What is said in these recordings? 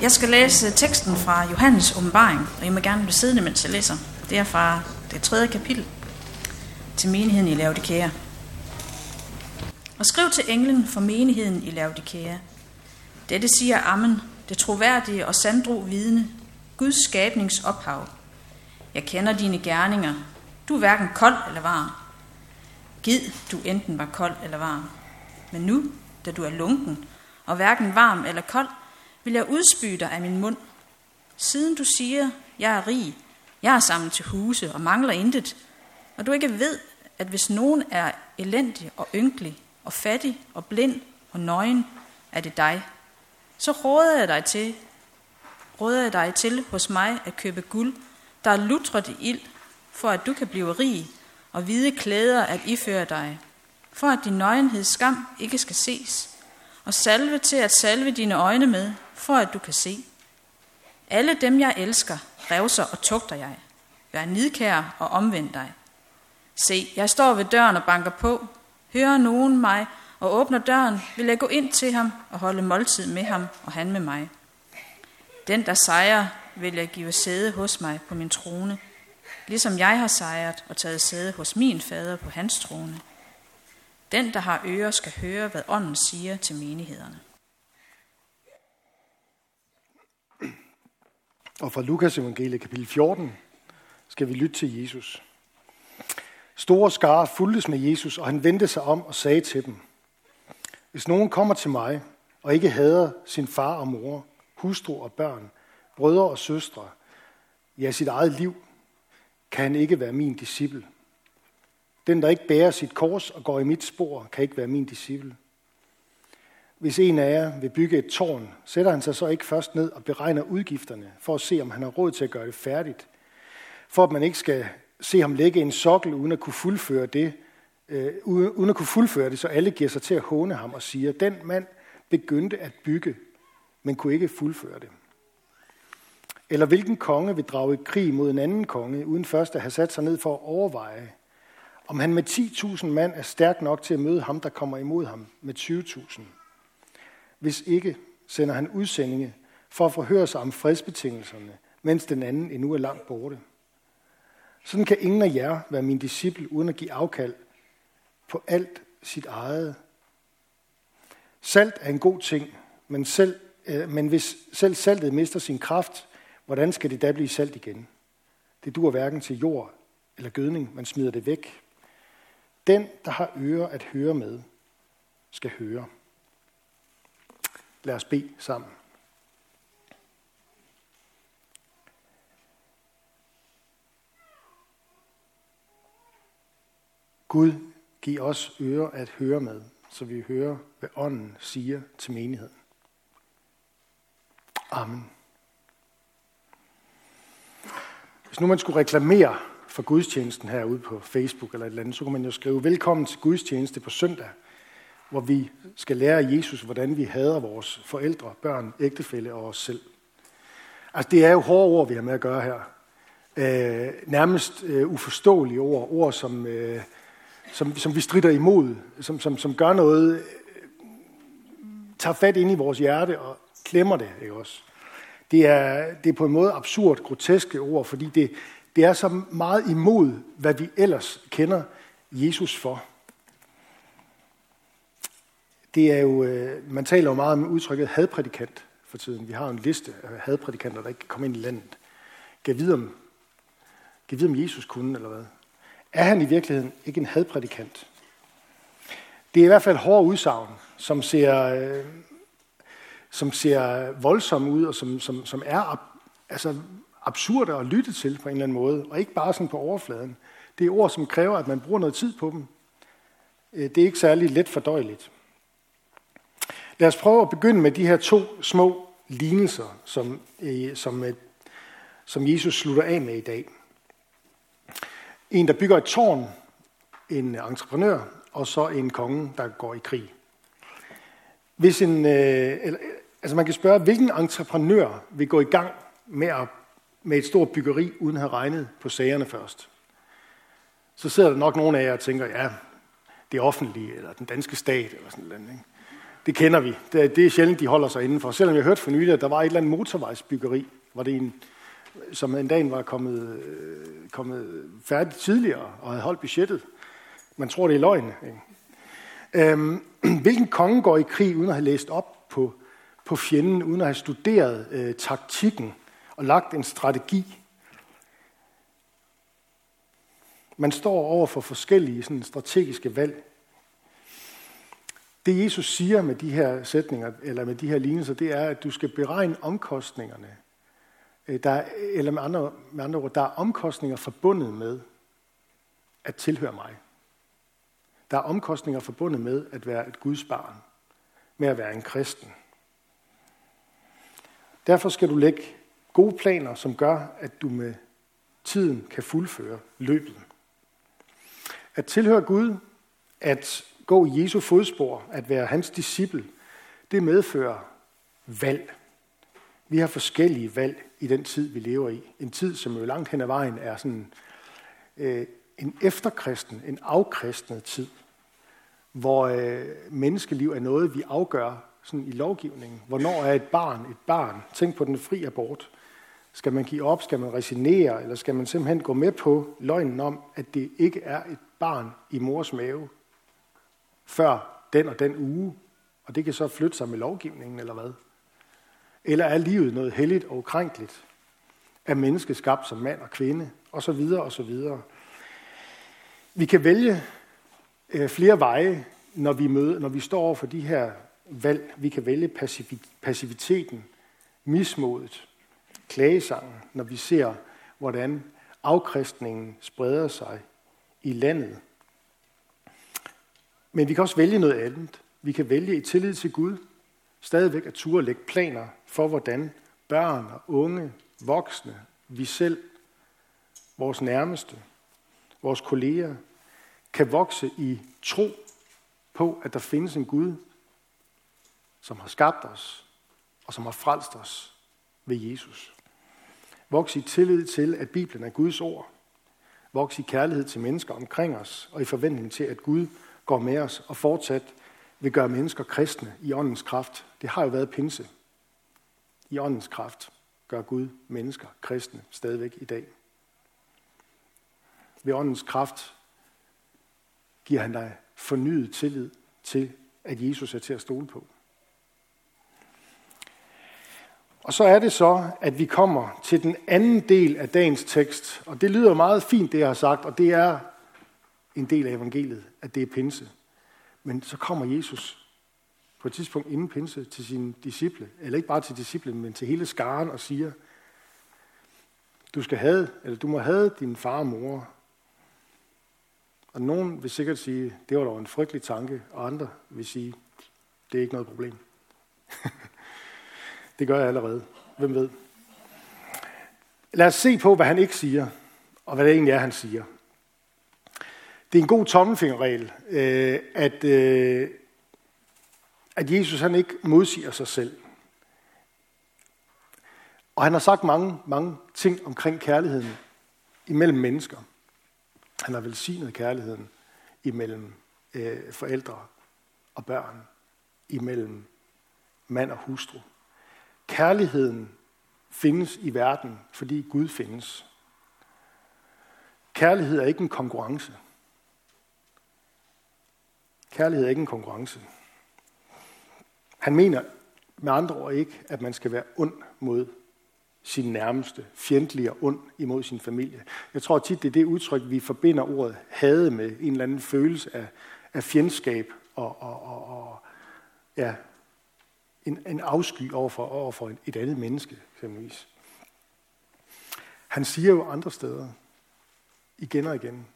Jeg skal læse teksten fra Johannes åbenbaring, og I må gerne blive siddende, mens jeg læser. Det er fra det tredje kapitel til menigheden i Laodikea. Og skriv til englen for menigheden i Laodikea. Dette siger Amen, det troværdige og sandro vidne, Guds skabnings ophav. Jeg kender dine gerninger. Du er hverken kold eller varm. Gid du enten var kold eller varm. Men nu, da du er lunken, og hverken varm eller kold, vil jeg udspyde dig af min mund. Siden du siger, jeg er rig, jeg er sammen til huse og mangler intet, og du ikke ved, at hvis nogen er elendig og ynkelig og fattig og blind og nøgen, er det dig. Så råder jeg dig til, råder jeg dig til hos mig at købe guld, der er lutret i ild, for at du kan blive rig og hvide klæder at iføre dig, for at din nøgenheds skam ikke skal ses, og salve til at salve dine øjne med, for at du kan se. Alle dem, jeg elsker, revser og tugter jeg. Vær nidkær og omvend dig. Se, jeg står ved døren og banker på. Hører nogen mig og åbner døren, vil jeg gå ind til ham og holde måltid med ham og han med mig. Den, der sejrer, vil jeg give sæde hos mig på min trone, ligesom jeg har sejret og taget sæde hos min fader på hans trone. Den, der har ører, skal høre, hvad ånden siger til menighederne. Og fra Lukas evangelie kapitel 14 skal vi lytte til Jesus. Store skare fuldtes med Jesus, og han vendte sig om og sagde til dem, Hvis nogen kommer til mig og ikke hader sin far og mor, hustru og børn, brødre og søstre, ja sit eget liv, kan han ikke være min disciple. Den, der ikke bærer sit kors og går i mit spor, kan ikke være min disciple. Hvis en af jer vil bygge et tårn, sætter han sig så ikke først ned og beregner udgifterne for at se, om han har råd til at gøre det færdigt. For at man ikke skal se ham lægge en sokkel uden at kunne fuldføre det, øh, uden at kunne fuldføre det, så alle giver sig til at håne ham og siger, den mand begyndte at bygge, men kunne ikke fuldføre det. Eller hvilken konge vil drage i krig mod en anden konge, uden først at have sat sig ned for at overveje, om han med 10.000 mand er stærk nok til at møde ham, der kommer imod ham med 20.000. Hvis ikke, sender han udsendinge for at forhøre sig om fredsbetingelserne, mens den anden endnu er langt borte. Sådan kan ingen af jer være min disciple, uden at give afkald på alt sit eget. Salt er en god ting, men, selv, øh, men hvis selv saltet mister sin kraft, hvordan skal det da blive salt igen? Det dur hverken til jord eller gødning, man smider det væk. Den, der har ører at høre med, skal høre. Lad os bede sammen. Gud, giv os ører at høre med, så vi hører, hvad ånden siger til menigheden. Amen. Hvis nu man skulle reklamere for gudstjenesten herude på Facebook eller et eller andet, så kunne man jo skrive, velkommen til gudstjeneste på søndag, hvor vi skal lære af Jesus, hvordan vi hader vores forældre, børn, ægtefælle og os selv. Altså det er jo hårde ord, vi har med at gøre her. Øh, nærmest øh, uforståelige ord, ord som, øh, som, som vi strider imod, som, som, som gør noget, øh, tager fat ind i vores hjerte og klemmer det, ikke også? Det er, det er på en måde absurd, groteske ord, fordi det, det er så meget imod, hvad vi ellers kender Jesus for. Det er jo, øh, man taler jo meget om udtrykket hadprædikant for tiden. Vi har en liste af hadprædikanter, der ikke kan komme ind i landet. Gav videre om, gav videre om Jesus kunne, eller hvad? Er han i virkeligheden ikke en hadprædikant? Det er i hvert fald hårde udsagn, som ser, øh, som ser voldsomme ud, og som, som, som er altså, absurde at lytte til på en eller anden måde, og ikke bare sådan på overfladen. Det er ord, som kræver, at man bruger noget tid på dem. Øh, det er ikke særlig let fordøjeligt. Lad os prøve at begynde med de her to små lignelser, som, øh, som, øh, som Jesus slutter af med i dag. En, der bygger et tårn, en entreprenør, og så en konge, der går i krig. Hvis en, øh, altså man kan spørge, hvilken entreprenør vil gå i gang med, at, med et stort byggeri, uden at have regnet på sagerne først? Så sidder der nok nogen af jer og tænker, ja, det offentlige, eller den danske stat, eller sådan noget. Ikke? Det kender vi. Det, det er sjældent, de holder sig indenfor. Selvom jeg hørte for nylig, at der var et eller andet motorvejsbyggeri, hvor det en, som en dag var kommet, øh, kommet færdigt tidligere og havde holdt budgettet. Man tror, det er løgn. Ikke? Øhm, hvilken konge går i krig uden at have læst op på, på fjenden, uden at have studeret øh, taktikken og lagt en strategi? Man står over for forskellige sådan, strategiske valg. Det Jesus siger med de her sætninger, eller med de her lignelser, det er, at du skal beregne omkostningerne. Øh, der, er, eller med andre, med andre ord, der er omkostninger forbundet med at tilhøre mig. Der er omkostninger forbundet med at være et Guds barn, med at være en kristen. Derfor skal du lægge gode planer, som gør, at du med tiden kan fuldføre løbet. At tilhøre Gud, at gå i Jesu fodspor, at være hans disciple, det medfører valg. Vi har forskellige valg i den tid, vi lever i. En tid, som jo langt hen ad vejen er sådan øh, en efterkristen, en afkristnet tid, hvor øh, menneskeliv er noget, vi afgør sådan i lovgivningen. Hvornår er et barn et barn? Tænk på den fri abort. Skal man give op? Skal man resignere? Eller skal man simpelthen gå med på løgnen om, at det ikke er et barn i mors mave, før den og den uge, og det kan så flytte sig med lovgivningen, eller hvad? Eller er livet noget helligt og ukrænkeligt? Er mennesket skabt som mand og kvinde? Og så videre, og så videre. Vi kan vælge øh, flere veje, når vi, møder, når vi står over for de her valg. Vi kan vælge passiviteten, mismodet, klagesangen, når vi ser, hvordan afkristningen spreder sig i landet. Men vi kan også vælge noget andet. Vi kan vælge i tillid til Gud, stadigvæk at turde lægge planer for, hvordan børn og unge, voksne, vi selv, vores nærmeste, vores kolleger, kan vokse i tro på, at der findes en Gud, som har skabt os, og som har frelst os ved Jesus. Vokse i tillid til, at Bibelen er Guds ord. Vokse i kærlighed til mennesker omkring os, og i forventning til, at Gud går med os og fortsat vil gøre mennesker kristne i åndens kraft. Det har jo været pinse. I åndens kraft gør Gud mennesker kristne stadigvæk i dag. Ved åndens kraft giver han dig fornyet tillid til, at Jesus er til at stole på. Og så er det så, at vi kommer til den anden del af dagens tekst. Og det lyder meget fint, det jeg har sagt, og det er en del af evangeliet, at det er pinse. Men så kommer Jesus på et tidspunkt inden pinse til sine disciple, eller ikke bare til disciplen, men til hele skaren og siger, du skal have, eller du må have din far og mor. Og nogen vil sikkert sige, det var dog en frygtelig tanke, og andre vil sige, det er ikke noget problem. det gør jeg allerede. Hvem ved? Lad os se på, hvad han ikke siger, og hvad det egentlig er, han siger. Det er en god tommelfingerregel, øh, at, øh, at Jesus han ikke modsiger sig selv. Og han har sagt mange, mange ting omkring kærligheden imellem mennesker. Han har velsignet kærligheden imellem øh, forældre og børn, imellem mand og hustru. Kærligheden findes i verden, fordi Gud findes. Kærlighed er ikke en konkurrence. Kærlighed er ikke en konkurrence. Han mener med andre ord ikke, at man skal være ond mod sin nærmeste, fjendtlig og ond imod sin familie. Jeg tror tit, det er det udtryk, vi forbinder ordet hade med, en eller anden følelse af, af fjendskab og, og, og, og ja, en, en afsky overfor, overfor et andet menneske, eksempelvis. Han siger jo andre steder, igen og igen,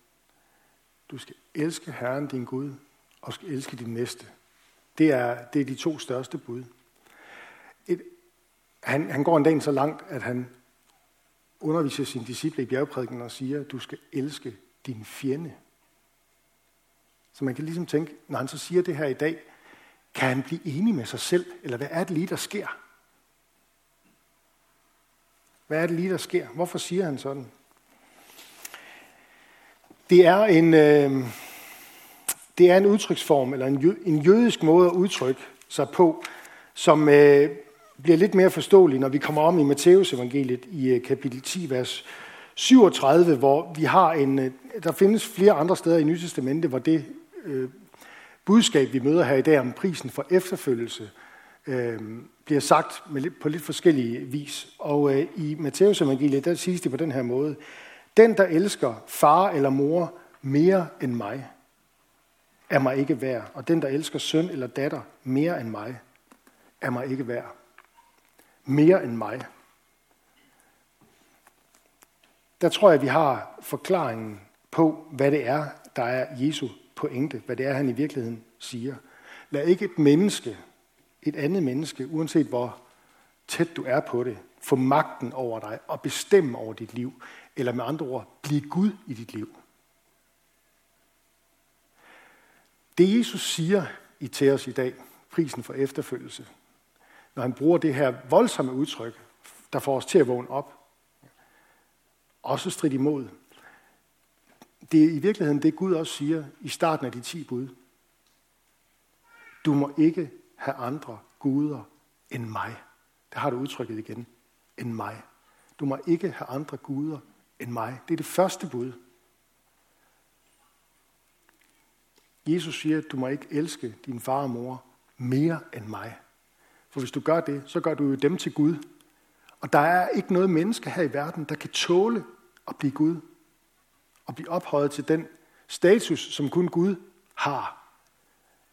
du skal elske Herren din Gud og skal elske din næste. Det er, det er de to største bud. Et, han, han går en dag så langt, at han underviser sine disciple i bjergprædiken og siger, du skal elske din fjende. Så man kan ligesom tænke, når han så siger det her i dag, kan han blive enig med sig selv, eller hvad er det lige, der sker? Hvad er det lige, der sker? Hvorfor siger han sådan? Det er en, øh, det er en udtryksform, eller en, en jødisk måde at udtrykke sig på, som øh, bliver lidt mere forståelig, når vi kommer om i Matteus evangeliet i øh, kapitel 10, vers 37, hvor vi har en, øh, der findes flere andre steder i Nye Testamente, hvor det øh, budskab, vi møder her i dag om prisen for efterfølgelse, øh, bliver sagt med på lidt forskellige vis. Og øh, i Matteus evangeliet, der siges det på den her måde. Den, der elsker far eller mor mere end mig, er mig ikke værd. Og den, der elsker søn eller datter mere end mig, er mig ikke værd. Mere end mig. Der tror jeg, vi har forklaringen på, hvad det er, der er Jesu pointe, hvad det er, han i virkeligheden siger. Lad ikke et menneske, et andet menneske, uanset hvor tæt du er på det, få magten over dig og bestemme over dit liv. Eller med andre ord, blive Gud i dit liv. Det Jesus siger i til os i dag, prisen for efterfølgelse, når han bruger det her voldsomme udtryk, der får os til at vågne op, også strid imod. Det er i virkeligheden det, Gud også siger i starten af de ti bud. Du må ikke have andre guder end mig. Der har du udtrykket igen. End mig. Du må ikke have andre guder end mig. Det er det første bud. Jesus siger, at du må ikke elske din far og mor mere end mig. For hvis du gør det, så gør du jo dem til Gud. Og der er ikke noget menneske her i verden, der kan tåle at blive Gud. Og blive ophøjet til den status, som kun Gud har.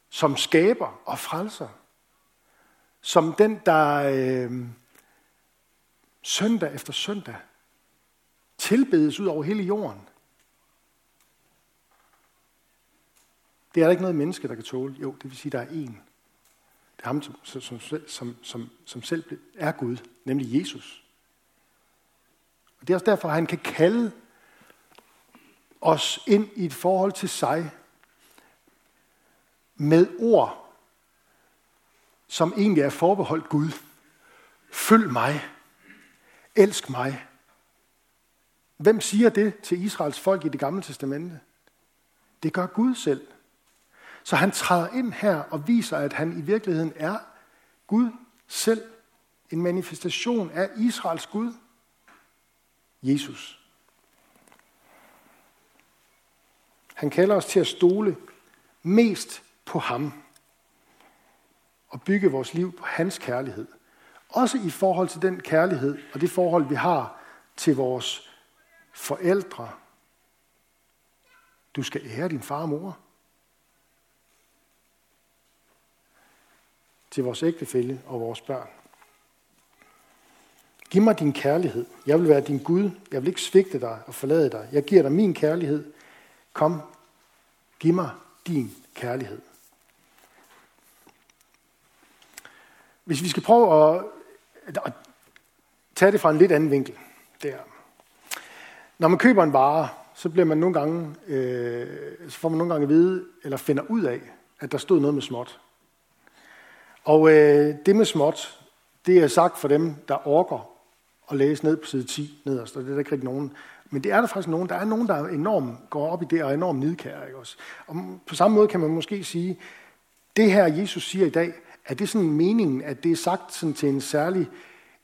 Som skaber og frelser. Som den, der øh, søndag efter søndag tilbedes ud over hele jorden. Det er der ikke noget menneske, der kan tåle. Jo, det vil sige, der er en. Det er ham, som, som, som, som, som selv er Gud, nemlig Jesus. Og det er også derfor, at han kan kalde os ind i et forhold til sig med ord, som egentlig er forbeholdt Gud. Følg mig. Elsk mig. Hvem siger det til Israels folk i det gamle testamente? Det gør Gud selv. Så han træder ind her og viser, at han i virkeligheden er Gud selv. En manifestation af Israels Gud. Jesus. Han kalder os til at stole mest på ham og bygge vores liv på hans kærlighed. Også i forhold til den kærlighed og det forhold, vi har til vores forældre. Du skal ære din far og mor. Til vores ægtefælle og vores børn. Giv mig din kærlighed. Jeg vil være din Gud. Jeg vil ikke svigte dig og forlade dig. Jeg giver dig min kærlighed. Kom, giv mig din kærlighed. Hvis vi skal prøve at, at tage det fra en lidt anden vinkel. Der. Når man køber en vare, så bliver man nogle gange, øh, så får man nogle gange at vide, eller finder ud af, at der stod noget med småt. Og øh, det med småt, det er sagt for dem, der orker at læse ned på side 10 nederst, og det er der ikke rigtig nogen. Men det er der faktisk nogen. Der er nogen, der er enormt går op i det og er enormt nidkære. Ikke også? Og på samme måde kan man måske sige, det her Jesus siger i dag, er det sådan meningen, at det er sagt sådan til en særlig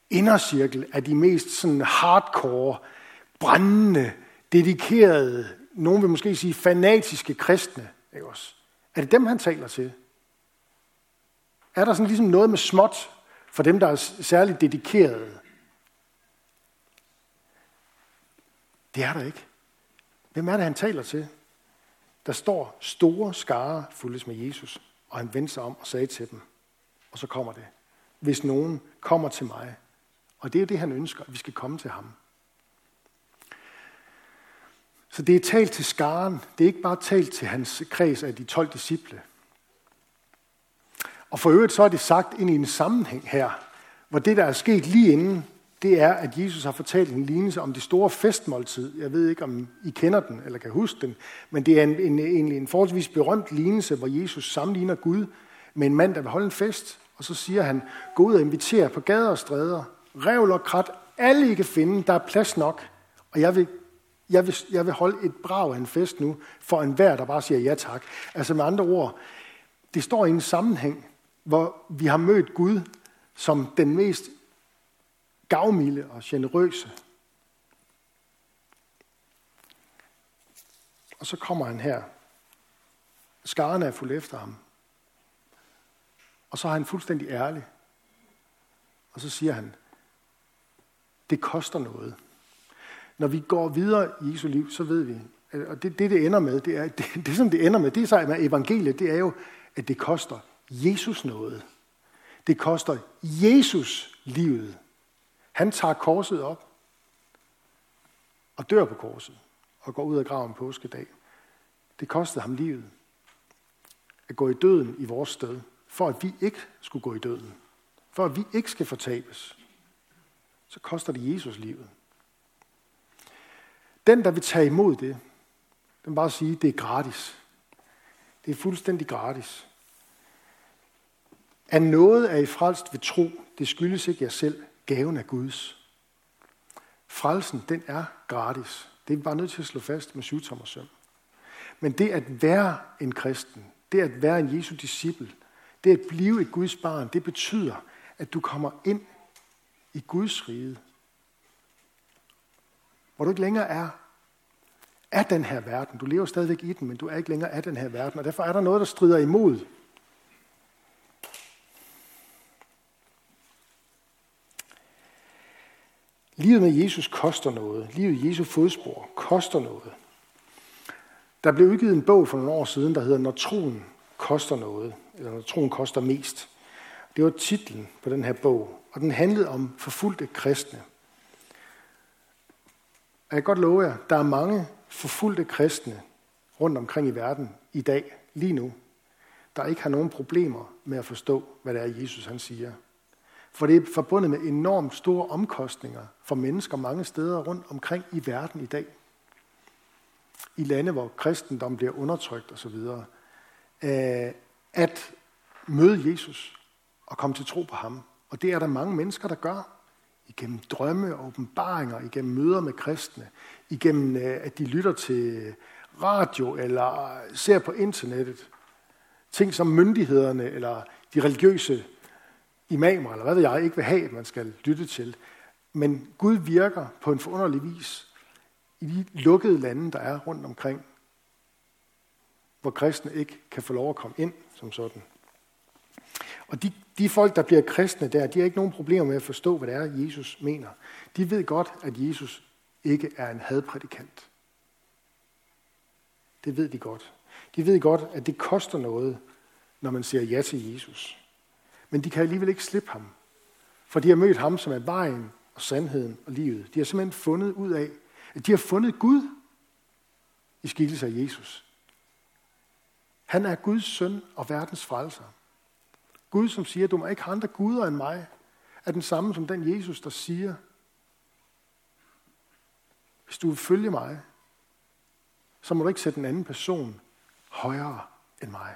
indercirkel af de mest sådan hardcore, brændende, dedikerede, nogen vil måske sige fanatiske kristne. Ikke også? Er det dem, han taler til? Er der sådan ligesom noget med småt for dem, der er særligt dedikerede? Det er der ikke. Hvem er det, han taler til? Der står store skare fuldes med Jesus, og han vendte sig om og sagde til dem, og så kommer det. Hvis nogen kommer til mig, og det er det, han ønsker, at vi skal komme til ham. Så det er talt til skaren. Det er ikke bare talt til hans kreds af de 12 disciple. Og for øvrigt så er det sagt ind i en sammenhæng her, hvor det, der er sket lige inden, det er, at Jesus har fortalt en lignelse om det store festmåltid. Jeg ved ikke, om I kender den eller kan huske den, men det er en, en, en, en forholdsvis berømt lignelse, hvor Jesus sammenligner Gud med en mand, der vil holde en fest. Og så siger han, gå ud og inviter på gader og stræder, revl og krat, alle I kan finde, der er plads nok. Og jeg vil, jeg vil, jeg vil holde et brag af en fest nu, for enhver, der bare siger ja tak. Altså med andre ord, det står i en sammenhæng hvor vi har mødt Gud som den mest gavmilde og generøse. Og så kommer han her. Skaren er fuldt efter ham. Og så er han fuldstændig ærlig. Og så siger han, det koster noget. Når vi går videre i Jesu liv, så ved vi, og det, det, det ender med, det er, det, det som det ender med, det er med evangeliet, det er jo, at det koster Jesus noget. Det koster Jesus livet. Han tager korset op og dør på korset og går ud af graven påskedag. Det kostede ham livet at gå i døden i vores sted, for at vi ikke skulle gå i døden. For at vi ikke skal fortabes. Så koster det Jesus livet. Den, der vil tage imod det, den bare sige, det er gratis. Det er fuldstændig gratis. At noget er i frelst ved tro, det skyldes ikke jer selv. Gaven er Guds. Frelsen, den er gratis. Det er vi bare nødt til at slå fast med syvtommer søm. Men det at være en kristen, det at være en Jesu disciple, det at blive et Guds barn, det betyder, at du kommer ind i Guds rige. Hvor du ikke længere er af den her verden. Du lever stadigvæk i den, men du er ikke længere af den her verden. Og derfor er der noget, der strider imod. Livet med Jesus koster noget. Livet i Jesu fodspor koster noget. Der blev udgivet en bog for nogle år siden, der hedder Når troen koster noget, eller Når troen koster mest. Det var titlen på den her bog, og den handlede om forfulgte kristne. Og jeg kan godt love jer, der er mange forfulgte kristne rundt omkring i verden i dag, lige nu, der ikke har nogen problemer med at forstå, hvad det er, Jesus han siger. For det er forbundet med enormt store omkostninger for mennesker mange steder rundt omkring i verden i dag. I lande, hvor kristendom bliver undertrykt osv. Øh, at møde Jesus og komme til tro på ham. Og det er der mange mennesker, der gør. Igennem drømme og åbenbaringer, igennem møder med kristne, igennem øh, at de lytter til radio eller ser på internettet. Ting som myndighederne eller de religiøse imamer, eller hvad ved jeg, ikke vil have, at man skal lytte til. Men Gud virker på en forunderlig vis i de lukkede lande, der er rundt omkring, hvor kristne ikke kan få lov at komme ind som sådan. Og de, de folk, der bliver kristne der, de har ikke nogen problemer med at forstå, hvad det er, Jesus mener. De ved godt, at Jesus ikke er en hadprædikant. Det ved de godt. De ved godt, at det koster noget, når man siger ja til Jesus. Men de kan alligevel ikke slippe ham. For de har mødt ham, som er vejen og sandheden og livet. De har simpelthen fundet ud af, at de har fundet Gud i skikkelse af Jesus. Han er Guds søn og verdens frelser. Gud, som siger, du må ikke have andre guder end mig, er den samme som den Jesus, der siger, hvis du vil følge mig, så må du ikke sætte en anden person højere end mig.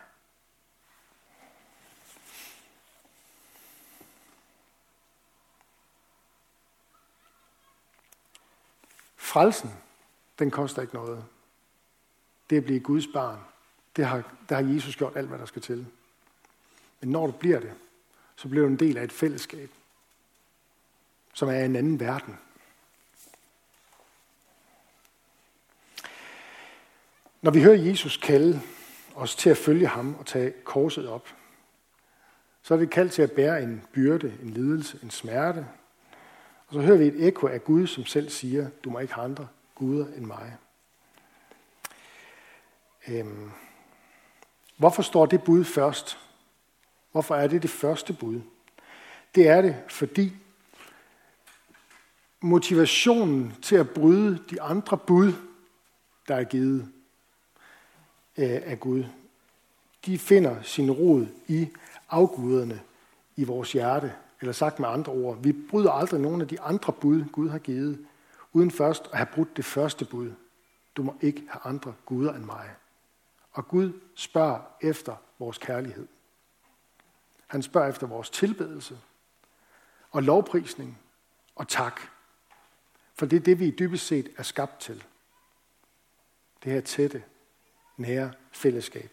Frelsen, den koster ikke noget. Det at blive Guds barn, det har, der har Jesus gjort alt, hvad der skal til. Men når du bliver det, så bliver du en del af et fællesskab, som er en anden verden. Når vi hører Jesus kalde os til at følge ham og tage korset op, så er vi kaldt til at bære en byrde, en lidelse, en smerte. Og så hører vi et ekko af Gud, som selv siger, du må ikke have andre guder end mig. Øhm. Hvorfor står det bud først? Hvorfor er det det første bud? Det er det, fordi motivationen til at bryde de andre bud, der er givet øh, af Gud, de finder sin rod i afguderne i vores hjerte. Eller sagt med andre ord, vi bryder aldrig nogen af de andre bud, Gud har givet, uden først at have brudt det første bud. Du må ikke have andre guder end mig. Og Gud spørger efter vores kærlighed. Han spørger efter vores tilbedelse og lovprisning og tak. For det er det, vi dybest set er skabt til. Det her tætte, nære fællesskab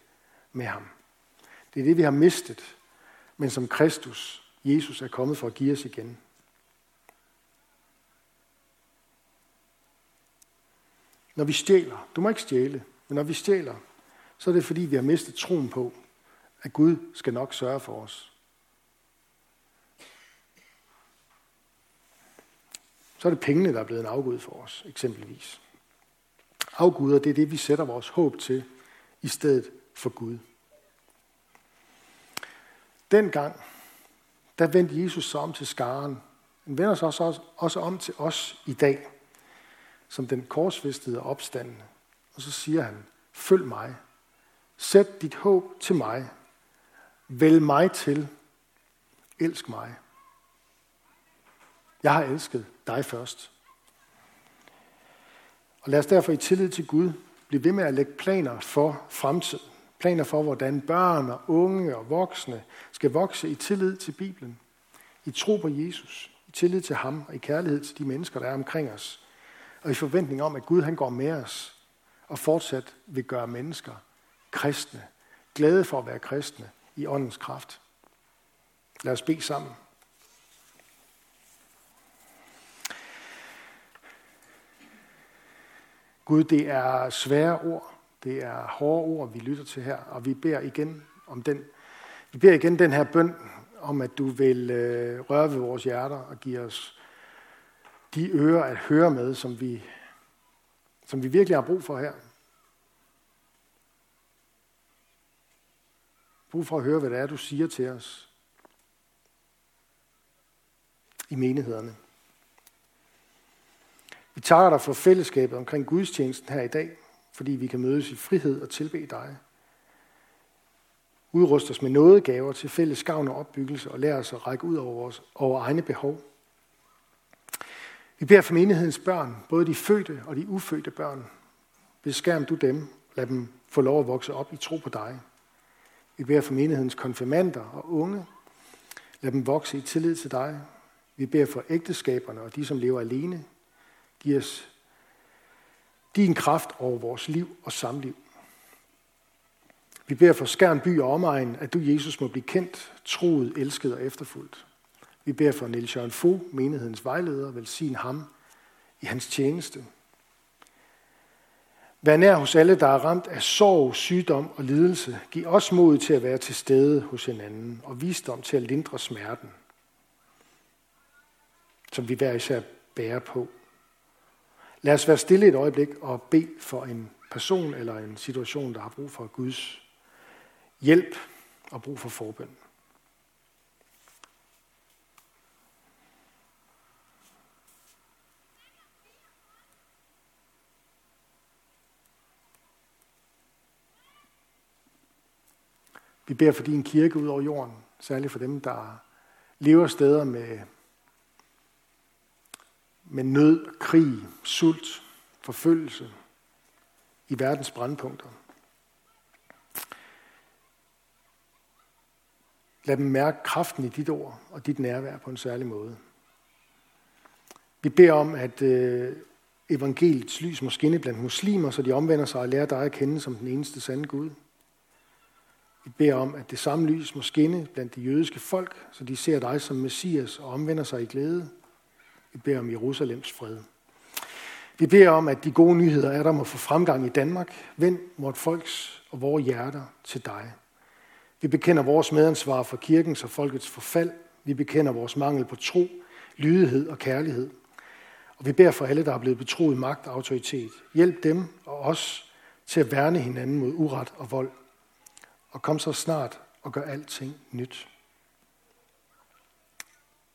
med ham. Det er det, vi har mistet. men som Kristus, Jesus, er kommet for at give os igen. Når vi stjæler, du må ikke stjæle, men når vi stjæler, så er det fordi, vi har mistet troen på, at Gud skal nok sørge for os. Så er det pengene, der er blevet en afgud for os, eksempelvis. Afguder, det er det, vi sætter vores håb til, i stedet for Gud. Dengang, der vendte Jesus sig om til skaren. Han vender sig også, også om til os i dag, som den korsfæstede opstandende. Og så siger han, følg mig. Sæt dit håb til mig. Vælg mig til. Elsk mig. Jeg har elsket dig først. Og lad os derfor i tillid til Gud blive ved med at lægge planer for fremtiden. Planer for, hvordan børn og unge og voksne skal vokse i tillid til Bibelen. I tro på Jesus. I tillid til ham og i kærlighed til de mennesker, der er omkring os. Og i forventning om, at Gud han går med os og fortsat vil gøre mennesker kristne. Glade for at være kristne i åndens kraft. Lad os bede sammen. Gud, det er svære ord. Det er hårde ord, vi lytter til her. Og vi beder igen om den, vi beder igen den her bøn om, at du vil øh, røre ved vores hjerter og give os de ører at høre med, som vi, som vi virkelig har brug for her. Brug for at høre, hvad det er, du siger til os i menighederne. Vi takker dig for fællesskabet omkring gudstjenesten her i dag, fordi vi kan mødes i frihed og tilbe dig. Udrust os med nådegaver til fælles gavn og opbyggelse, og lær os at række ud over, vores, over egne behov. Vi beder for menighedens børn, både de fødte og de ufødte børn. Beskærm du dem, lad dem få lov at vokse op i tro på dig. Vi beder for menighedens konfirmander og unge. Lad dem vokse i tillid til dig. Vi beder for ægteskaberne og de, som lever alene. Giv os din kraft over vores liv og samliv. Vi beder for Skærn by og omegn, at du, Jesus, må blive kendt, troet, elsket og efterfuldt. Vi beder for Niels Jørgen Fogh, menighedens vejleder, velsign ham i hans tjeneste. Vær nær hos alle, der er ramt af sorg, sygdom og lidelse. Giv os mod til at være til stede hos hinanden og visdom til at lindre smerten, som vi hver især bærer på. Lad os være stille et øjeblik og bede for en person eller en situation, der har brug for Guds hjælp og brug for forbøn. Vi beder for din kirke ud over jorden, særligt for dem, der lever steder med, med nød, krig, sult, forfølgelse i verdens brandpunkter. Lad dem mærke kraften i dit ord og dit nærvær på en særlig måde. Vi beder om, at øh, evangeliets lys må skinne blandt muslimer, så de omvender sig og lærer dig at kende som den eneste sande Gud. Vi beder om, at det samme lys må skinne blandt de jødiske folk, så de ser dig som Messias og omvender sig i glæde. Vi beder om Jerusalems fred. Vi beder om, at de gode nyheder er der må få fremgang i Danmark. Vend vort folks og vores hjerter til dig. Vi bekender vores medansvar for kirkens og folkets forfald. Vi bekender vores mangel på tro, lydighed og kærlighed. Og vi beder for alle, der er blevet betroet magt og autoritet. Hjælp dem og os til at værne hinanden mod uret og vold og kom så snart og gør alting nyt.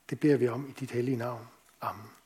Det beder vi om i dit hellige navn. Amen.